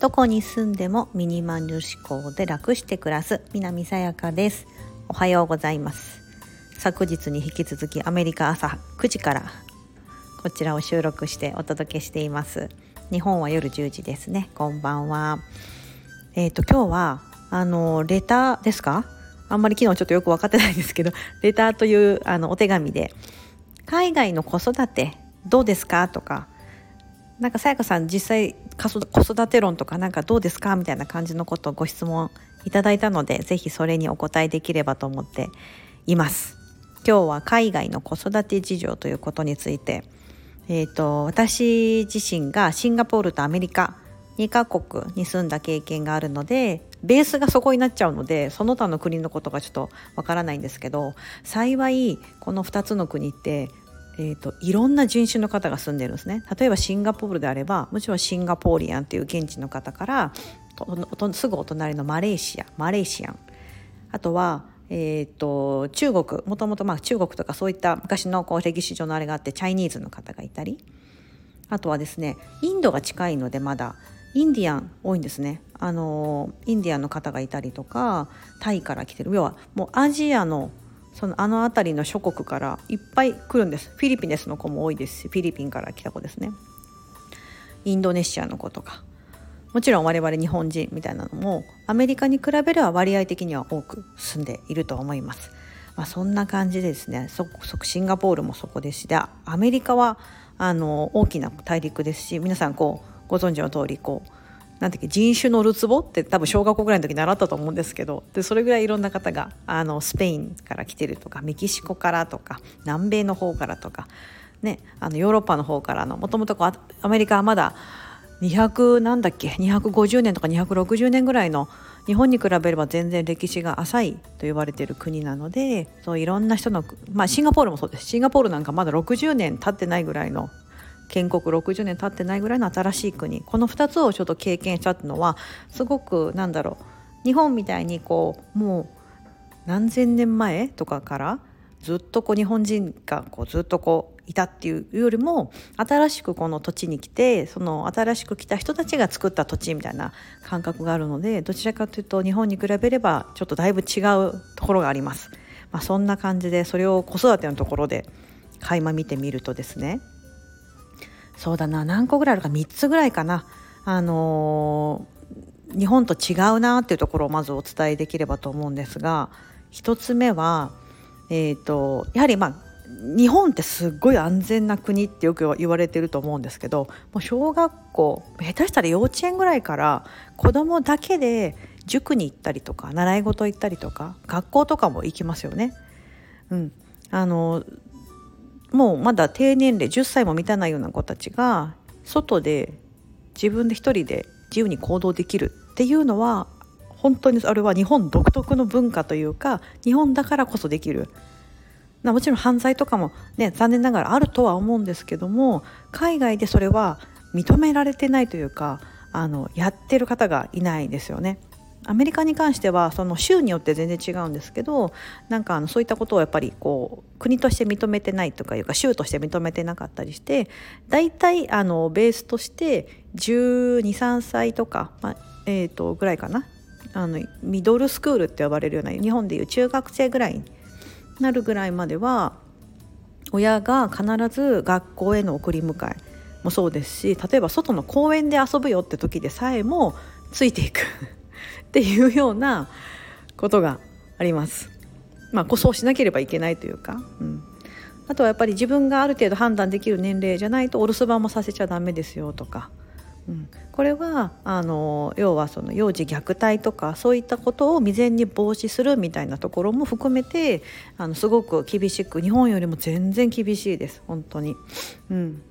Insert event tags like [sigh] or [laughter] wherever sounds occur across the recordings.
どこに住んでもミニマル思考で楽して暮らす南さやかです。おはようございます。昨日に引き続きアメリカ朝9時からこちらを収録してお届けしています。日本は夜10時ですね。こんばんは。えっ、ー、と今日はあのレターですか？あんまり昨日ちょっとよく分かってないんですけど [laughs] レターというあのお手紙で海外の子育てどうですか？とかなんかさやかさん実際子育て論とかなんかどうですかみたいな感じのことをご質問いただいたのでぜひそれにお答えできればと思っています。今日は海外の子育て事情ということについてえーと、私自身がシンガポールとアメリカ2カ国に住んだ経験があるのでベースがそこになっちゃうのでその他の国のことがちょっとわからないんですけど幸いこの2つの国ってえーと、いろんな人種の方が住んでるんですね。例えばシンガポールであればもちろんシンガポーリアンっていう現地の方からすぐお隣のマレーシアマレーシアン。あとは、えーと、中国もともと中国とかそういった昔のこう歴史上のあれがあってチャイニーズの方がいたり。あとはですねインドが近いのでまだインディアン多いんですね。あのインディアンの方がいたりとかタイから来てる。要はもうアジアのそのあの辺りの諸国からいっぱい来るんです。フィリピネスの子も多いですしフィリピンから来た子ですね。インドネシアの子とか。もちろん我々日本人みたいなのもアメリカに比べれば割合的には多く住んでいると思います、まあ、そんな感じでですねそシンガポールもそこですしでアメリカはあの大きな大陸ですし皆さんこうご存知の通りこうなんていう人種のるつぼって多分小学校ぐらいの時習ったと思うんですけどでそれぐらいいろんな方があのスペインから来てるとかメキシコからとか南米の方からとか、ね、あのヨーロッパの方からのもともとアメリカはまだ200なんだっけ250年とか260年ぐらいの日本に比べれば全然歴史が浅いと言われている国なのでそういろんな人の、まあ、シンガポールもそうです。シンガポールなんかまだ60年経ってないぐらいの建国60年経ってないぐらいの新しい国この2つをちょっと経験したっていうのはすごくなんだろう日本みたいにこうもう何千年前とかからずっとこう日本人がこうずっとこういたっていうよりも新しくこの土地に来てその新しく来た人たちが作った土地みたいな感覚があるのでどちらかというと日本に比べればちょっとだいぶ違うところがあります。まあ、そんな感じでそれを子育てのところで垣間見てみるとですねそうだな何個ぐらいあるか3つぐらいかなあのー、日本と違うなっていうところをまずお伝えできればと思うんですが1つ目は、えーと、やはりまあ日本ってすごい安全な国ってよく言われてると思うんですけどもう小学校下手したら幼稚園ぐらいから子供だけで塾に行ったりとか習い事行ったりとか学校とかも行きますよね。うん、あのもうまだ低年齢10歳も満たないような子たちが外で自分で一人で自由に行動できるっていうのは本当にあれは日本独特の文化というか日本だからこそできるもちろん犯罪とかもね残念ながらあるとは思うんですけども海外でそれは認められてないというかあのやってる方がいないですよね。アメリカに関してはその州によって全然違うんですけどなんかあのそういったことをやっぱりこう国として認めてないとかいうか州として認めてなかったりして大体あのベースとして123歳とか、まあえー、とぐらいかな。あのミドルスクールって呼ばれるような日本でいう中学生ぐらいになるぐらいまでは親が必ず学校への送り迎えもそうですし例えば外の公園で遊ぶよって時でさえもついていく。っていうようなことがあります。まあ、そうしなければいけないというか、うん、あとはやっぱり自分がある程度判断できる年齢じゃないとお留守番もさせちゃダメですよとか、うん、これはあの要はその幼児虐待とかそういったことを未然に防止するみたいなところも含めてあのすごく厳しく日本よりも全然厳しいです本当に。うん、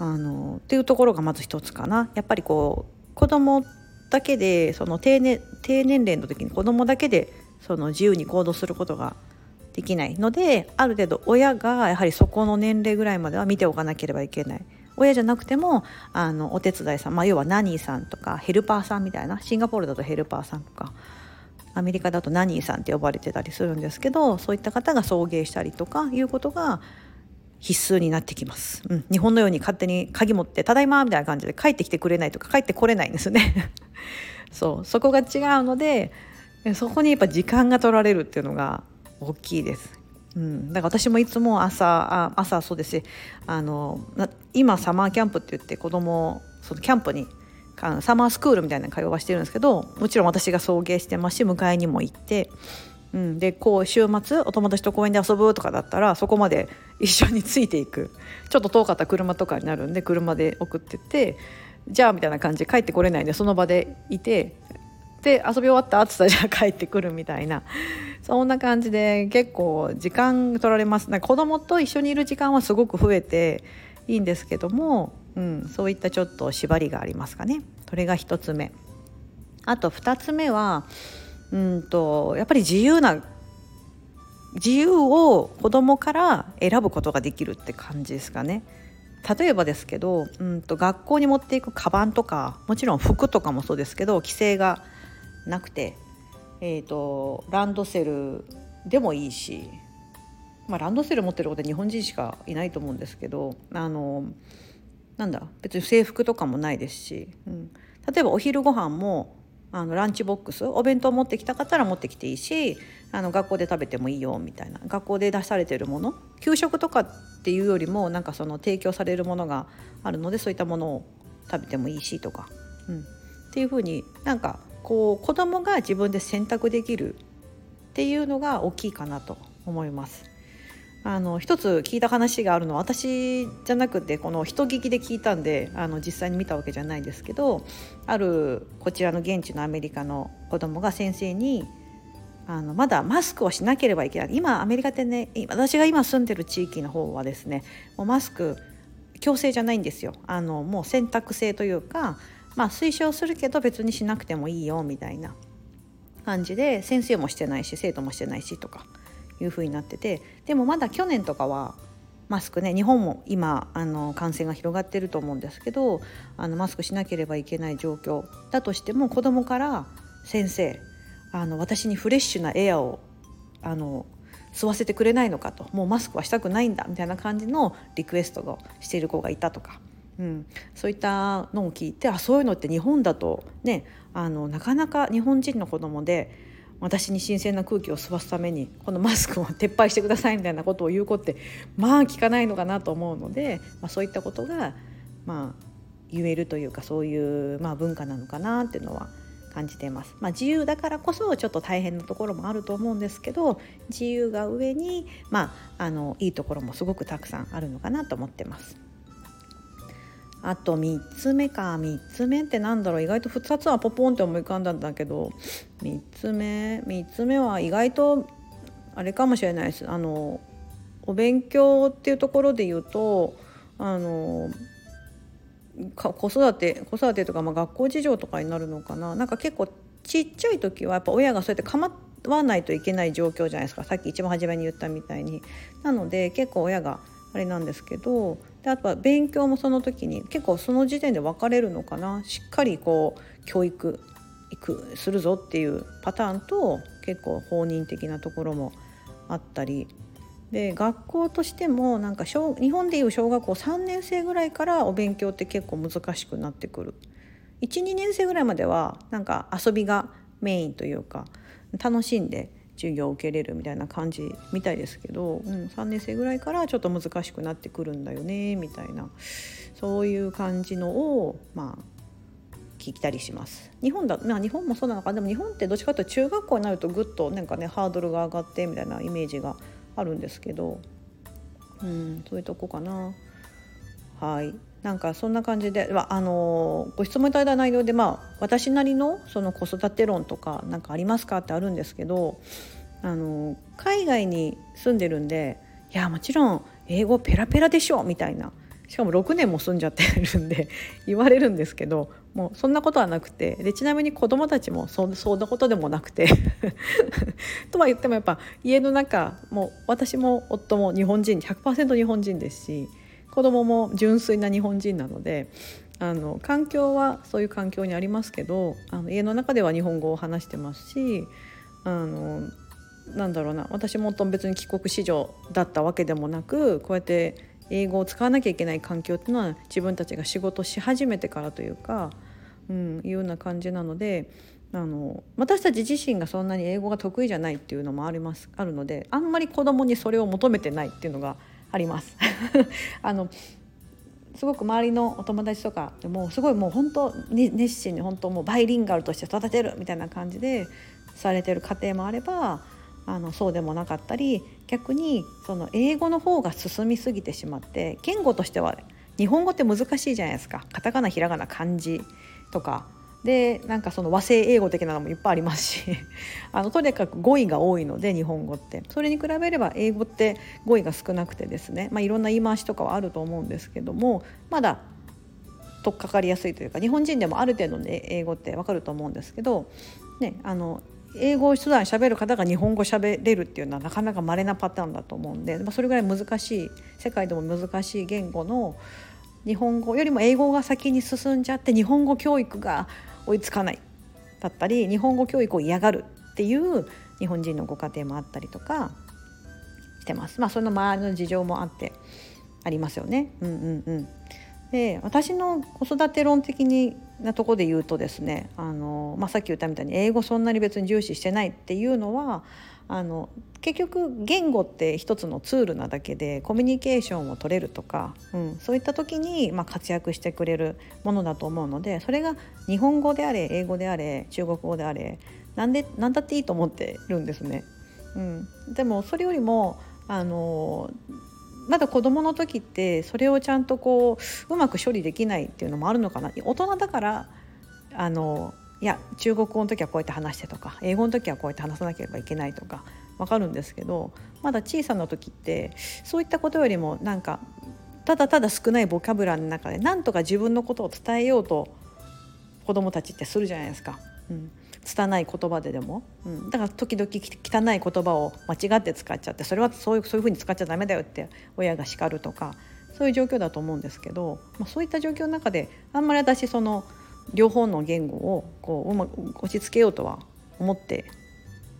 あのっていうところがまず一つかな。やっぱりこう子供だけでその低年低年齢の時に子供だけでその自由に行動することができないのである程度親がやはりそこの年齢ぐらいまでは見ておかなければいけない。親じゃなくてもあのお手伝いさん、まあ、要はナニーさんとかヘルパーさんみたいなシンガポールだとヘルパーさんとかアメリカだとナニーさんって呼ばれてたりするんですけどそういった方が送迎したりとかいうことが必須になってきます、うん、日本のように勝手に鍵持って「ただいま」みたいな感じで帰ってきてくれないとか帰ってこれないんですね。[laughs] そう。そこが違うのでそこにやっぱ時間が取られるっていうのが大きいです。うん、だから私もいつも朝あ朝そうですあの今サマーキャンプって言って子供そのキャンプにサマースクールみたいな会話してるんですけどもちろん私が送迎してますし迎えにも行って、うん、でこう週末お友達と公園で遊ぶとかだったらそこまで一緒についていく。ちょっと遠かった車とかになるんで車で送ってってじゃあみたいな感じで帰ってこれないんでその場でいてで遊び終わったっつったらじゃあ帰ってくるみたいな。そんな感じで結構時間取られます。なんか子供と一緒にいる時間はすごく増えていいんですけども、うん、そういったちょっと縛りがありますかね。それが1つ目。あと2つ目はうんとやっぱり自由な自由を子供から選ぶことができるって感じですかね。例えばですけどうんと学校に持っていくカバンとかもちろん服とかもそうですけど規制がなくて、えーと、ランドセルでもいいし、まあ、ランドセル持ってることは日本人しかいないと思うんですけどあのなんだ別に制服とかもないですし、うん、例えばお昼ご飯もあのランチボックスお弁当持ってきたかったら持ってきていいしあの学校で食べてもいいよみたいな学校で出されてるもの給食とかっていうよりもなんかその提供されるものがあるのでそういったものを食べてもいいしとか、うん、っていうふうになんかこう子供が自分で選択できるっていうのが大きいかなと思います。あの一つ聞いた話があるのは私じゃなくてこの人聞きで聞いたんであの実際に見たわけじゃないですけどあるこちらの現地のアメリカの子供が先生にあのまだマスクをしなければいけない。今アメリカってね私が今住んでる地域の方はですねもうマスク強制じゃないんですよ。あのもう選択制というかまあ推奨するけど別にしなくてもいいよみたいな感じで先生もしてないし生徒もしてないしとか。いう風になっててでもまだ去年とかはマスクね日本も今あの感染が広がってると思うんですけどあのマスクしなければいけない状況だとしても子どもから先生あの私にフレッシュなエアをあの吸わせてくれないのかともうマスクはしたくないんだみたいな感じのリクエストをしている子がいたとかうん、そういったのを聞いてあそういうのって日本だとねあのなかなか日本人の子供で私に新鮮な空気を吸わすためにこのマスクを撤廃してくださいみたいなことを言う子ってまあ聞かないのかなと思うので、まあ、そういったことがまあ言えるというかそういう、まあ、文化なのかなっていうのは感じています、まあ、自由だからこそちょっと大変なところもあると思うんですけど自由が上に、まあ、あのいいところもすごくたくさんあるのかなと思ってます。あと3つ目か。3つ目ってなんだろう。意外と2つはポポンって思い浮かんだんだけど。3つ目3つ目は意外とあれかもしれないです。あのお勉強っていうところで言うとあの子育て子育てとか、まあ、学校事情とかになるのかな。なんか結構ちっちゃい時はやっぱ親がそうやって構わないといけない状況じゃないですか。さっき一番初めに言ったみたいに。なので結構親があれなんですけどであとは勉強もその時に結構その時点で分かれるのかな。しっかりこう教育いくするぞっていうパターンと結構放任的なところもあったり。で学校としてもなんか小日本でいう小学校3年生ぐらいからお勉強って結構難しくなってくる。12年生ぐらいまではなんか遊びがメインというか楽しんで授業を受けれるみたいな感じみたいですけど、うん、3年生ぐらいからちょっと難しくなってくるんだよねみたいなそういう感じのをまあ聞いたりします日本だ、まあ、日本もそうなのかでも日本ってどっちかというと中学校になるとぐっとなんかねハードルが上がってみたいなイメージがあるんですけど、うん、そういうとこかな。はい。なんかそんな感じで、あのご質問いただいた内容で、まあ、私なりのその子育て論とか何かありますかってあるんですけど、あの海外に住んでるんでいやもちろん英語ペラペラでしょみたいな。しかも6年も住んじゃってるんで [laughs] 言われるんですけどもうそんなことはなくてでちなみに子供たちもそそんなことでもなくて [laughs] とは言ってもやっぱ家の中もう私も夫も日本人100%日本人ですし子供も純粋な日本人なのであの環境はそういう環境にありますけどあの家の中では日本語を話してますしあのなんだろうな私も別に帰国子女だったわけでもなくこうやって英語を使わなきゃいけない環境っていうのは自分たちが仕事し始めてからというか、うん、いうような感じなのであの私たち自身がそんなに英語が得意じゃないっていうのもありますあるのであんまり子供にそれを求めてないっていうのがあります。[laughs] あのすごく周りのお友達とかでもすごいもう本当に熱心に本当もうバイリンガルとして育てるみたいな感じでされてる家庭もあればあのそうでもなかったり逆にその英語の方が進みすぎてしまって言語としては日本語って難しいじゃないですかカタカナひらがな漢字とかでなんかその和製英語的なのもいっぱいありますし [laughs] あのとにかく語彙が多いので日本語って。それに比べれば英語って語彙が少なくてですね、まあ、いろんな言い回しとかはあると思うんですけどもまだ取っかかりやすいというか日本人でもある程度の英語ってわかると思うんですけど、ね、あの英語を普段喋る方が日本語喋れるっていうのはなかなか稀なパターンだと思うんで、まあ、それぐらい難しい世界でも難しい言語の日本語よりも英語が先に進んじゃって日本語教育が追いつかないだったり日本語教育を嫌がるっていう日本人のご家庭もあったりとかしてます。まあその周りの事情もあってありますよね。うんうんうん。で私の子育て論的になとこで言うとですねあの、まあ、さっき言ったみたいに英語そんなに別に重視してないっていうのはあの結局言語って一つのツールなだけでコミュニケーションを取れるとか、うん、そういった時に、まあ、活躍してくれるものだと思うのでそれが日本語であれ英語であれ中国語であれなんで何だっていいと思ってるんですね。うん、でもそれよりもあのまだ子どもの時ってそれをちゃんとこううまく処理できないっていうのもあるのかな大人だからあのいや中国語の時はこうやって話してとか英語の時はこうやって話さなければいけないとか分かるんですけどまだ小さな時ってそういったことよりもなんかただただ少ないボキャブラの中でなんとか自分のことを伝えようと子どもたちってするじゃないですか。うん、拙い言葉ででも、うん、だから時々汚い言葉を間違って使っちゃってそれはそういうそういうふうに使っちゃダメだよって親が叱るとかそういう状況だと思うんですけど、まあ、そういった状況の中であんまり私その両方の言語をこううまく落ち着けようとは思って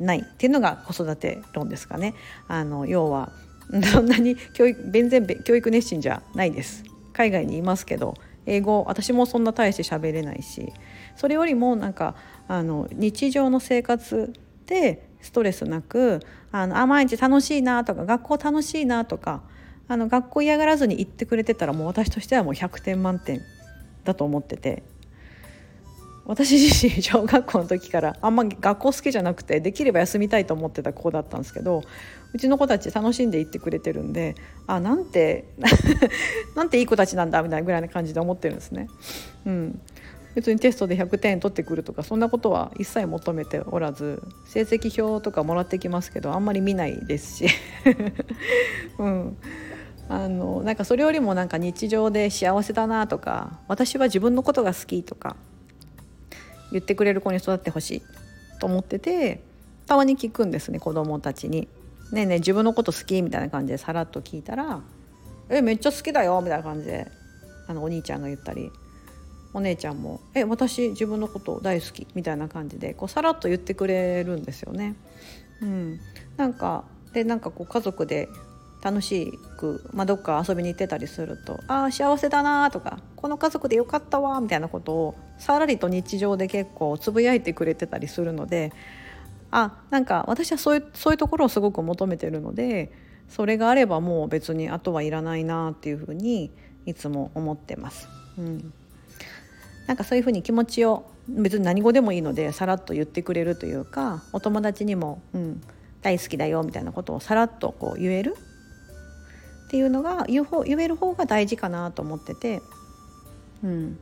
ないっていうのが子育て論ですかね。あの要は [laughs] そんなに教育全然教育熱心じゃないです。海外にいますけど英語私もそんな大して喋れないしそれよりもなんかあの日常の生活でストレスなくあのあ毎日楽しいなとか学校楽しいなとかあの学校嫌がらずに行ってくれてたらもう私としてはもう100点満点だと思ってて私自身小学校の時からあんま学校好きじゃなくてできれば休みたいと思ってた子だったんですけどうちの子たち楽しんで行ってくれてるんであなんて [laughs] なんていい子たちなんだみたいなぐらいな感じで思ってるんですね。うん、別にテストで100点取ってくるとかそんなことは一切求めておらず成績表とかもらってきますけどあんまり見ないですし、[laughs] うん、あのなんかそれよりもなんか日常で幸せだなとか私は自分のことが好きとか言ってくれる子に育ってほしいと思っててたまに聞くんですね子供たちに「ねえねえ自分のこと好き?」みたいな感じでさらっと聞いたら「えめっちゃ好きだよ」みたいな感じであのお兄ちゃんが言ったりお姉ちゃんも「え私自分のこと大好き」みたいな感じでこうさらっと言ってくれるんですよね。うん、なんかでなんかこう家族で楽しく、まあ、どっか遊びに行ってたりすると「ああ幸せだな」とか「この家族でよかったわ」みたいなことをさらりと日常で結構つぶやいてくれてたりするのであなんか私はそういうそういうところをすごく求めてるのでそれがあればもう別にあとはいらないなっていうふうにいつも思ってます。うんなんかそういうふうに気持ちを別に何語でもいいのでさらっと言ってくれるというかお友達にも、うん、大好きだよみたいなことをさらっとこう言えるっていうのが言う方言える方が大事かなと思ってて、うん、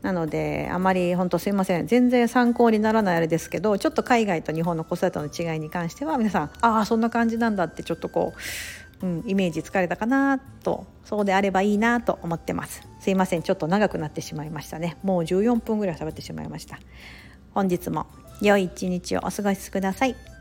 なのであまり本当すいません。全然参考にならないあれですけどちょっと海外と日本の子育ての違いに関しては皆さんああそんな感じなんだってちょっとこう、うん、イメージつかれたかなと。そうであればいいなと思ってます。すいません。ちょっと長くなってしまいましたね。もう14分ぐらい喋ってしまいました。本日も良い一日をお過ごしください。